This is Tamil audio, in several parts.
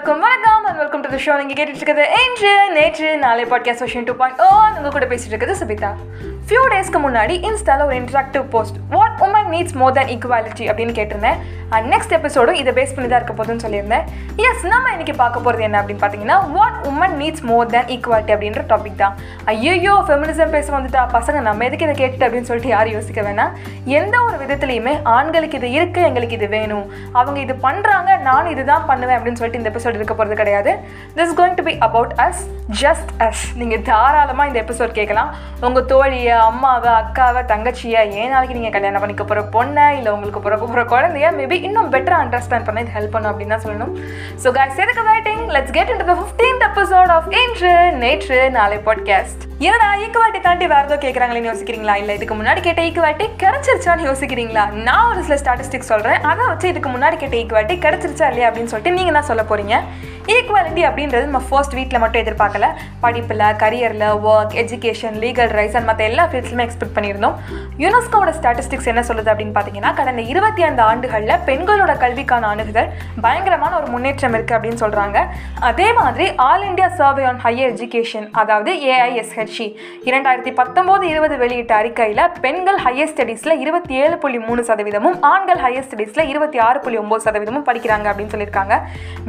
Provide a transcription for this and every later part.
எல்லாருக்கும் வணக்கம். And welcome to the show நீங்கள் கேட்டுட்டு இருக்கிறது Indru Netru Naalai podcast version two point O உங்கள் கூட பேசிட்டு இருக்கிறது சபிதா. ஃபியூ டேஸ்க்கு முன்னாடி இன்ஸ்டாவில் ஒரு interactive post what woman needs more than equality அப்படின்னு கேட்டிருந்தேன். அண்ட் நெக்ஸ்ட் எபிசோடும் இதை பேஸ் பண்ணி தான் இருக்க போதுன்னு சொல்லியிருந்தேன். எஸ் நம்ம இன்னைக்கு பார்க்க போகிறது என்ன அப்படின்னு பார்த்தீங்கன்னா what woman needs more than equality அப்படின்ற டாபிக் தான். ஐயோ ஃபெமினிசம் பேச வந்துட்டா பசங்க நம்ம எதுக்கு இதை கேட்டுட்டு அப்படின்னு சொல்லிட்டு யாரும் யோசிக்க வேணாம். எந்த ஒரு விதத்துலையுமே ஆண்களுக்கு இது இருக்குது எங்களுக்கு இது வேணும். அவங்க இது பண்ணுறாங்க நானும் இதுதான் பண்ணுவேன் அப்படின்னு சொல்லிட்டு இந்த எபிசோட் இருக்க போகிறது கிடையாது. This going to be about us just as நீங்கள் தாராளமாக இந்த எபிசோட் கேட்கலாம். உங்கள் தோழியை அம்மாவை அக்காவை தங்கச்சியை ஏன் நாளைக்கு நீங்கள் கல்யாணம் பண்ணிக்க போகிற பொண்ணை இல்லை உங்களுக்கு பிறக்க போகிற குழந்தைய மேபி இன்னும் பெட்டராக அண்டர்ஸ்டாண்ட் பண்ண இது ஹெல்ப் பண்ணும் அப்படின்னு தான் சொல்லணும். ஸோ கைஸ் எதுக்கு waiting let's get in the fifteenth episode of இன்று நேற்று நாளை பாட்காஸ்ட் என்னடா ஈக்குவாலிட்டி தாண்டி வேறு ஏதோ கேட்குறாங்களேன்னு யோசிக்கிறீங்களா? இல்லை இதுக்கு முன்னாடி கேட்ட ஈக்குவாலிட்டி கிடச்சிருச்சான்னு யோசிக்கிறீங்களா? நான் ஒரு சில ஸ்டாட்டிஸ்டிக்ஸ் சொல்கிறேன் அதை வச்சு இதுக்கு முன்னாடி கேட்ட ஈக்குவாலிட்டி கிடச்சிருச்சா இல்லையா அப்படின்னு சொல்லிட்டு நீங்கள் என்ன சொல்ல போகிறீங்க ஈக்குவாலிட்டி அப்படின்றது நம்ம ஃபர்ஸ்ட் வீட்டில் மட்டும் எதிர்பார்க்கல. படிப்பில் கரியரில் work education legal rights and மற்ற எல்லா ஃபீல்ட்ஸுமே எக்ஸ்பெக்ட் பண்ணியிருந்தோம். யுனெஸ்கோட ஸ்டாட்டிஸ்டிக்ஸ் என்ன சொல்லுது அப்படின்னு பார்த்தீங்கன்னா கடந்த இருபத்தி ஐந்து ஆண்டுகளில் பெண்களோட கல்விக்கான அணுகுதல் பயங்கரமான ஒரு முன்னேற்றம் இருக்குது அப்படின்னு சொல்கிறாங்க அதே மாதிரி all India survey on higher education அதாவது ஏஐஎஸ்ஹெச்சி இரண்டாயிரத்தி பத்தொம்போது இருபது வெளியிட்ட அறிக்கையில் பெண்கள் ஹையர் ஸ்டடீஸில் இருபத்தி ஏழு புள்ளி மூணு சதவீதமும் ஆண்கள் ஹையர் ஸ்டடீஸில் இருபத்தி ஆறு புள்ளி ஒம்பது சதவீதமும் படிக்கிறாங்க அப்படின்னு சொல்லியிருக்காங்க.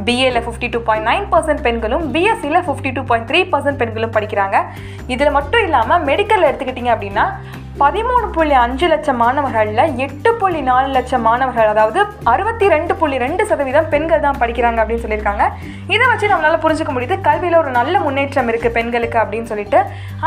பிஏல fifty two point nine percent பெண்களும் பிஎஸ்சியில் fifty two point three percent பெண்களும் படிக்கிறாங்க. இதில் மட்டும் இல்லாமல் மெடிக்கலில் எடுத்துக்கிட்டிங்க அப்படின்னா பதிமூணு புள்ளி அஞ்சு லட்சம் மாணவர்களில் எட்டு புள்ளி நாலு லட்சம் மாணவர்கள் அதாவது அறுபத்தி ரெண்டு புள்ளி ரெண்டு சதவீதம் பெண்கள் தான் படிக்கிறாங்க அப்படின்னு சொல்லியிருக்காங்க. இதை வச்சு நம்மளால் புரிஞ்சுக்க முடியுது கல்வியில் ஒரு நல்ல முன்னேற்றம் இருக்குது பெண்களுக்கு அப்படின்னு சொல்லிட்டு.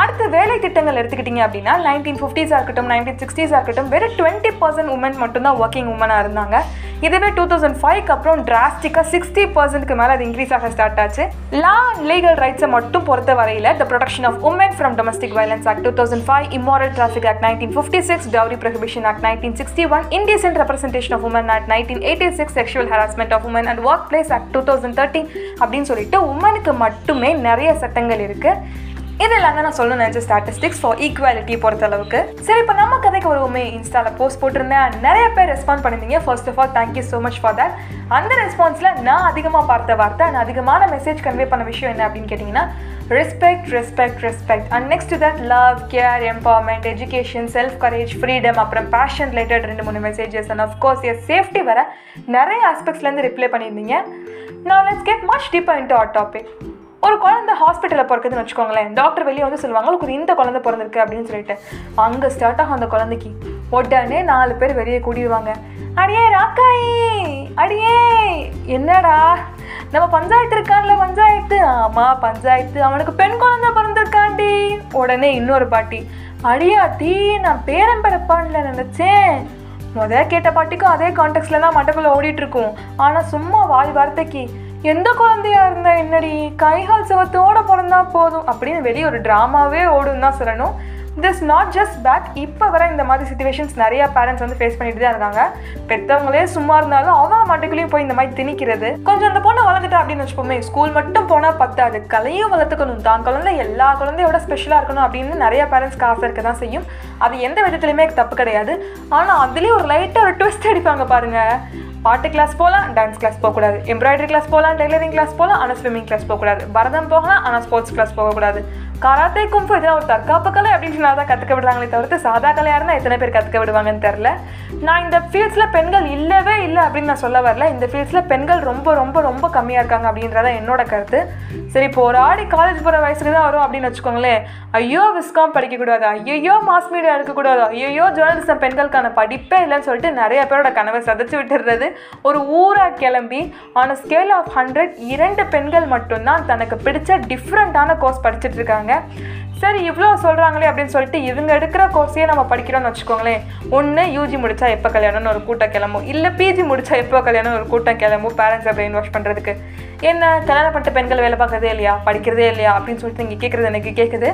அடுத்து வேலை திட்டங்கள் எடுத்துக்கிட்டிங்க அப்படின்னா நைன்டீன் ஃபிஃப்டிஸாக இருக்கட்டும் நைன்டீன் சிக்ஸ்டீஸாக இருக்கட்டும் வெறும் டுவெண்ட்டி பர்சன்ட் உமன் மட்டும்தான் ஒர்க்கிங் உமனாக இருந்தாங்க. இதுவே டூ தௌசண்ட் ஃபைவ்க்கு அப்புறம் டிராஸ்டிக்காக சிக்ஸ்டி பர்சன்ட்க்கு மேலே அது இன்க்ரீஸ் ஆக ஸ்டார்ட் ஆச்சு. லா அண்ட் லீகல் ரைட்ஸை மட்டும் பொறுத்த வரையில் the protection of women from domestic violence act two thousand five immoral traffic act nineteen fifty six dowry prohibition act nineteen sixty one Indian representation of women act nineteen eighty six sexual harassment of women and work place act two thousand thirteen அப்படின்னு சொல்லிட்டு உமனுக்கு மட்டுமே நிறைய சட்டங்கள் இருக்குது இதெல்லாம் தான் நான் சொல்ல நினைச்ச ஸ்டாட்டிஸ்டிக்ஸ் ஃபார் ஈக்குவாலிட்டி பொறுத்தளவுக்கு. சரி இப்போ நம்ம கதைக்கு வருவோமே. இன்ஸ்டால போஸ்ட் போட்டிருந்தேன். நிறைய பேர் ரெஸ்பாண்ட் பண்ணியிருந்தீங்க. First of all thank you so much for that அந்த ரெஸ்பான்ஸில் நான் அதிகமாக பார்த்த வார்த்தை நான் அதிகமான மெசேஜ் கன்வே பண்ண விஷயம் என்ன அப்படின்னு கேட்டிங்கன்னா respect respect respect and next that love care empowerment education self courage freedom அப்புறம் பேஷன் ரிலேட்டட் ரெண்டு மூணு messages and of course yes safety வர நிறைய ஆஸ்பெக்ட்ஸ்லேருந்து ரிப்ளை பண்ணியிருந்தீங்க. நான் let's get much deeper into our topic ஒரு குழந்தை ஹாஸ்பிட்டலில் பிறக்குதுன்னு வச்சுக்கோங்களேன். டாக்டர் வெளியே வந்து சொல்லுவாங்க உங்களுக்கு இந்த குழந்தை பிறந்திருக்கு அப்படின்னு சொல்லிட்டு. அங்கே ஸ்டார்ட் ஆகும் அந்த குழந்தைக்கு. உடனே நாலு பேர் வெளியே கூடிடுவாங்க. அடியே ராக்காயி! அடியே! என்னடா? நம்ம பஞ்சாயத்து இருக்கான்ல பஞ்சாயத்து? ஆமாம் பஞ்சாயத்து. அவனுக்கு பெண் குழந்தை பிறந்திருக்காண்டி. உடனே இன்னொரு பாட்டி அடியாத்தி நான் பேரம் பிறப்பான்ல நினச்சேன். முத கேட்ட பாட்டிக்கும் அதே கான்டெக்ட்ல தான் மண்டபத்தில் ஓடிட்டு இருக்கும். ஆனால் சும்மா வாய் வார்த்தைக்கு எந்த குழந்தையா இருந்தா என்னடி? கைகால் சவத்தோட பிறந்தா போதும் அப்படின்னு வெளியே ஒரு ட்ராமாவே ஓடும் தான் சொல்லணும். திஸ் நாட் ஜஸ்ட் பேக் இப்போ வர இந்த மாதிரி சுச்சுவேஷன்ஸ் நிறைய பேரண்ட்ஸ் வந்து ஃபேஸ் பண்ணிட்டு தான் இருக்காங்க. பெற்றவங்களே சும்மா இருந்தாலும் அவன் மட்டுக்குள்ளேயும் போய் இந்த மாதிரி திணிக்கிறது. கொஞ்சம் அந்த பொண்ணை வளர்ந்துட்டா அப்படின்னு வச்சுப்போமே ஸ்கூல் மட்டும் போனால் பத்தாது. கலையும் வளர்த்துக்கணும் தான். குழந்தை எல்லா குழந்தையோட ஸ்பெஷலாக இருக்கணும் அப்படின்னு நிறைய பேரண்ட்ஸ்க்கு ஆசை இருக்க தான் செய்யும். அது எந்த விதத்துலையுமே தப்பு கிடையாது. ஆனால் அதுலேயும் ஒரு லைட்டாக ஒரு ட்விஸ்ட் அடிப்பாங்க பாருங்கள் பாட்டு கிளாஸ் போகலாம் டான்ஸ் கிளாஸ் போகக்கூடாது. எம்ப்ராய்டரி கிளாஸ் போகலாம் டெய்லரிங் கிளாஸ் போகலாம் ஆனால் ஸ்விம்மிங் கிளாஸ் போகக்கூடாது. பரதம் போகலாம் ஆனால் ஸ்போர்ட்ஸ் கிளாஸ் போகக்கூடாது. கராத்தே கும்ஃபு இதெல்லாம் ஒரு தற்காப்பு கலை அப்படின்னு சொன்னால் தான் கற்றுக்க விடுறாங்களே தவிர்த்து சாதா கலையாக இருந்தால் எத்தனை பேர் கற்றுக்க விடுவாங்கன்னு தெரில நான் இந்த ஃபீல்ட்ஸில் பெண்கள் இல்லவே இல்லை அப்படின்னு நான் சொல்ல வரல. இந்த ஃபீல்ட்ஸில் பெண்கள் ரொம்ப ரொம்ப ரொம்ப கம்மியாக இருக்காங்க அப்படின்றத என்னோட கருத்து. சரி இப்போ ஒரு ஆடி காலேஜ் போகிற வயசுக்கு தான் வரும் அப்படின்னு வச்சுக்கோங்களேன். ஐயோ விஸ்காம் படிக்கக்கூடாது ஐயோ மாஸ் மீடியா இருக்கக்கூடாது ஐயோ ஜேர்னலிசம் பெண்களுக்கான படிப்பே இல்லைன்னு சொல்லிட்டு நிறைய பேரோட கனவை சதைச்சு விட்டுறது ஒரு ஊராக கிளம்பி ஆன் ஸ்கேல் ஆஃப் ஹண்ட்ரட் இரண்டு பெண்கள் மட்டும்தான் தனக்கு பிடிச்ச டிஃப்ரெண்ட்டான கோர்ஸ் படிச்சுட்டு இருக்காங்க. சரி இவ்வளோ சொல்கிறாங்களே அப்படின்னு சொல்லிட்டு இவங்க எடுக்கிற கோர்ஸையே நம்ம படிக்கிறோம்னு வச்சுக்கோங்களேன். ஒன்று யூஜி முடித்தா எப்போ கல்யாணம்னு ஒரு கூட்டம் கிளம்பும். இல்லை பிஜி முடித்தா எப்போ கல்யாணம் ஒரு கூட்டம் கிளம்பும் பேரண்ட்ஸை பிரெயின் வாஷ் பண்ணுறதுக்கு என்ன கல்யாணம் பண்ணிட்டு பெண்கள் வேலை பார்க்கறதே இல்லையா? படிக்கிறதே இல்லையா? அப்படின்னு சொல்லிட்டு நீங்கள் கேட்குறது எனக்கு கேட்குது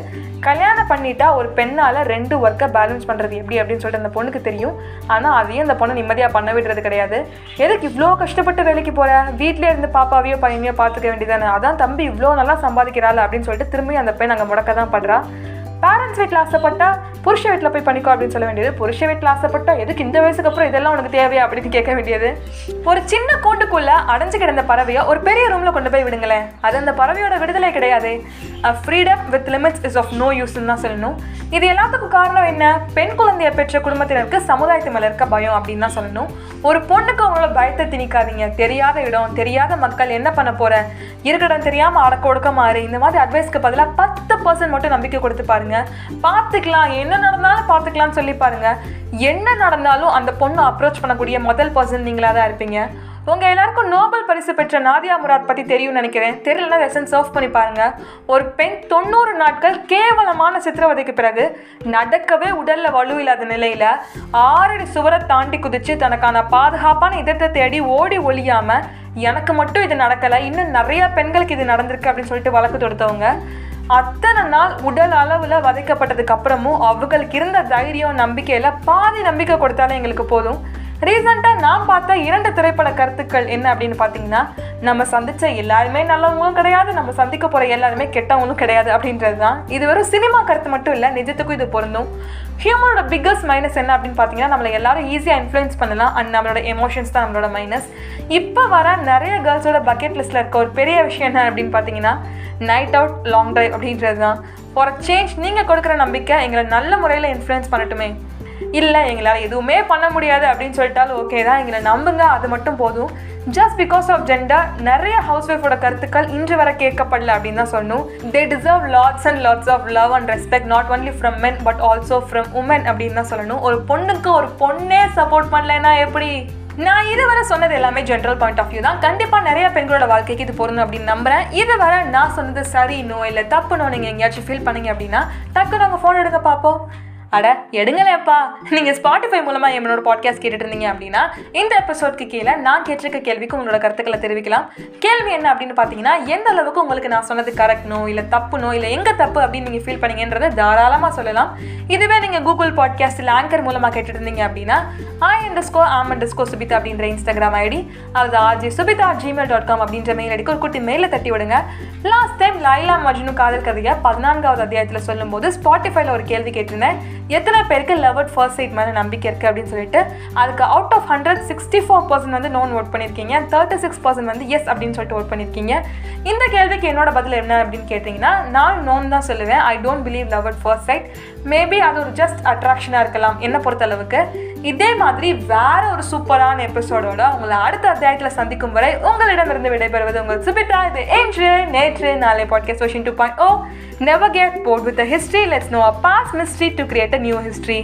கல்யாணம் பண்ணிட்டா ஒரு பெண்ணால் ரெண்டு ஒர்க்கை பேலன்ஸ் பண்ணுறது எப்படி அப்படின்னு சொல்லிட்டு அந்த பொண்ணுக்கு தெரியும். ஆனால் அதையும் அந்த பொண்ணை நிம்மதியாக பண்ண விடுறது கிடையாது. எதுக்கு இவ்வளோ கஷ்டப்பட்டு வேலைக்கு போகிற வீட்டிலே இருந்து பாப்பாவையோ பையனையோ பார்த்துக்க வேண்டியதானே அதான் தம்பி இவ்வளோ நல்லா சம்பாதிக்கிறாள் அப்படின்னு சொல்லிட்டு திரும்பி அந்த பெண் அங்கே முடக்க தான் tá? பேரண்ட்ஸ் வீட்டில் ஆசைப்பட்டா புருஷ வீட்டில் போய் பண்ணிக்கோ அப்படின்னு சொல்ல வேண்டியது. புருஷ வீட்டில் ஆசைப்பட்டா எதுக்கு இந்த வயசுக்கு அப்புறம் இதெல்லாம் உனக்கு தேவையா அப்படின்னு கேட்க வேண்டியது. ஒரு சின்ன கூண்டுக்குள்ள அடைஞ்சு கிடந்த பறவையை ஒரு பெரிய ரூம்ல கொண்டு போய் விடுங்களேன். அது அந்த பறவையோட விடுதலை கிடையாது. Freedom with limits is of no யூஸ்ன்னு தான் சொல்லணும். இது எல்லாத்துக்கும் காரணம் என்ன? பெண் குழந்தையை பெற்ற குடும்பத்தினருக்கு சமுதாயத்து மேல இருக்க பயம் அப்படின்னு தான் சொல்லணும். ஒரு பொண்ணுக்கு அவங்களோட பயத்தை திணிக்காதீங்க. தெரியாத இடம் தெரியாத மக்கள் என்ன பண்ண போற? இருக்கிற இடம் தெரியாம அடக்க ஒடுக்க மாறு. இந்த மாதிரி அட்வைஸ்க்கு பதிலாக பத்து பர்சன்ட் மட்டும் நம்பிக்கை கொடுத்து பாருங்க. பார்த்துக்கலாம். என்ன நடந்தாலும் பார்த்துக்கலாம்னு சொல்லி பாருங்க. என்ன நடந்தாலும் அந்த பொண்ணை அப்ரோச் பண்ணக்கூடிய முதல் பர்சன் நீங்களா தான் இருப்பீங்க. உங்க எல்லாருக்கும் நோபல் பரிசு பெற்ற நாதியா முராத் பற்றி தெரியும்னு நினைக்கிறேன். தெரியலனா லெசன் சர்வ் பண்ணி பாருங்க. ஒரு பெண் தொண்ணூறு நாட்கள் கேவலமான சித்திரவதைக்கு பிறகு நடக்கவே உடல்ல வலு இல்லாத நிலையில ஆறடி சுவரை தாண்டி குதிச்சு தனக்கான பாதுகாப்பான இதத்தை தேடி ஓடி ஒழியாமல் எனக்கு மட்டும் இது நடக்கலை. இன்னும் நிறைய பெண்களுக்கு இது நடந்திருக்கு அப்படின்னு சொல்லிட்டு வழக்கு தொடுத்தவங்க. அத்தனை நாள் உடல் அளவில் வதைக்கப்பட்டதுக்கு அப்புறமும் அவங்களுக்கு இருந்த தைரியம் நம்பிக்கையில் பாதி நம்பிக்கை கொடுத்தாலே எங்களுக்கு போதும். ரீசெண்டாக நான் பார்த்த இரண்டு திரைப்பட கருத்துக்கள் என்ன அப்படின்னு பார்த்தீங்கன்னா நம்ம சந்தித்த எல்லாருமே நல்லவங்களும் கிடையாது நம்ம சந்திக்க போகிற எல்லாருமே கெட்டவங்களும் கிடையாது அப்படின்றது தான் இது வெறும் சினிமா கருத்து மட்டும் இல்லை நிஜத்துக்கும் இது பொருந்தும். ஹியூமனோட பிக்கஸ்ட் மைனஸ் என்ன அப்படின்னு பார்த்தீங்கன்னா நம்மளை எல்லாரும் ஈஸியாக இன்ஃப்ளூயன்ஸ் பண்ணலாம் அண்ட் நம்மளோட எமோஷன்ஸ் தான் நம்மளோட மைனஸ் இப்போ வர நிறைய கேர்ள்ஸோட பக்கெட் லிஸ்ட்டில் இருக்க ஒரு பெரிய விஷயம் என்ன அப்படின்னு பார்த்தீங்கன்னா நைட் அவுட் லாங் ட்ரைவ் அப்படின்றது தான் ஃபார் சேஞ்ச் நீங்கள் கொடுக்குற நம்பிக்கை எங்களை நல்ல முறையில் இன்ஃப்ளூயன்ஸ் பண்ணட்டுமே. இல்லை எங்களால் எதுவுமே பண்ண முடியாது அப்படின்னு சொல்லிட்டாலும் ஓகே தான். எங்களை நம்புங்க அது மட்டும் போதும். ஜஸ்ட் பிகாஸ் ஆஃப் ஜெண்டர் நிறைய ஹவுஸ் ஒய்ஃபோட கருத்துக்கள் இன்று வரை கேட்கப்படல அப்படின்னு தான் சொல்லணும். They deserve lots and lots of love and respect not only from men but also from women அப்படின்னு தான் சொல்லணும். ஒரு பொண்ணுக்கு ஒரு பொண்ணே சப்போர்ட் பண்ணலைன்னா எப்படி? நான் இதுவரை சொன்னது எல்லாமே ஜென்ரல் பாயிண்ட் ஆஃப் வியூ தான். கண்டிப்பாக நிறைய பெண்களோட வாழ்க்கைக்கு இது பொருந்தும் அப்படின்னு நம்புறேன். இதுவரை நான் சொன்னது சரினோ இல்லை தப்புனோ நீங்கள் எங்கேயாச்சும் ஃபீல் பண்ணீங்க அப்படின்னா டக்குனு அவங்க ஃபோன் எடுக்க பார்ப்போம். அட எடுங்களேப்பா நீங்கள் ஸ்பாட்டிஃபை மூலமாக என்னோட பாட்காஸ்ட் கேட்டுட்டு இருந்தீங்க அப்படின்னா இந்த எபிசோட்க்கு கீழே நான் கேட்டிருக்க கேள்விக்கு உங்களோட கருத்துக்களை தெரிவிக்கலாம். கேள்வி என்ன அப்படின்னு பார்த்தீங்கன்னா எந்த அளவுக்கு உங்களுக்கு நான் சொன்னது கரெக்ட்னோ இல்லை தப்புனோ இல்லை எங்கே தப்பு அப்படின்னு நீங்கள் ஃபீல் பண்ணீங்கன்றதை தாராளமாக சொல்லலாம். இதுவே நீங்கள் கூகுள் பாட்காஸ்ட் இல்லை ஆங்கர் மூலமாக கேட்டுட்டு இருந்தீங்க அப்படின்னா ஐ அண்டர் ஸ்கோ ஆம் அண்டர் ஸ்கோ சுபிதா அப்படின்ற இன்ஸ்டாகிராம் ஐடி அது RG Subitha Gmail dot com அப்படின்ற மெயில் ஐடிக்கு ஒரு குட்டி மெயிலில் தட்டி விடுங்க. லாஸ்ட் டைம் லைலா மஜ்னு காதல் கதையை பதினான்காவது அத்தியாயத்தில் சொல்லும்போது ஸ்பாட்டிஃபைல ஒரு கேள்வி கேட்டிருந்தேன். எத்தனை பேருக்கு லவ் அட் ஃபர்ஸ்ட் சைட் மேலே நம்பிக்கை இருக்குது அப்படின்னு சொல்லிட்டு அதுக்கு out of hundred sixty four percent வந்து நோன் ஓட் பண்ணியிருக்கீங்க தேர்ட்டி சிக்ஸ் பர்சன்ட் வந்து எஸ் அப்படின்னு சொல்லிட்டு ஓட் பண்ணியிருக்கீங்க இந்த கேள்விக்கு என்னோட பதில் என்ன அப்படின்னு கேட்டிங்கன்னா நான் நோன் தான் சொல்லுவேன். I don't believe love at first sight maybe அது ஒரு ஜஸ்ட் அட்ராக்ஷனாக இருக்கலாம். என்னை பொறுத்தளவுக்கு. இதே மாதிரி வேற ஒரு சூப்பரான எபிசோடோட உங்களை அடுத்த அத்தியாயத்தில் சந்திக்கும் வரை உங்களிடமிருந்து விடைபெறுவது உங்கள் சுபிட்டா இது இன்று நேற்று நாளை podcast version two point O never get bored with history let's know a past mystery to create a new history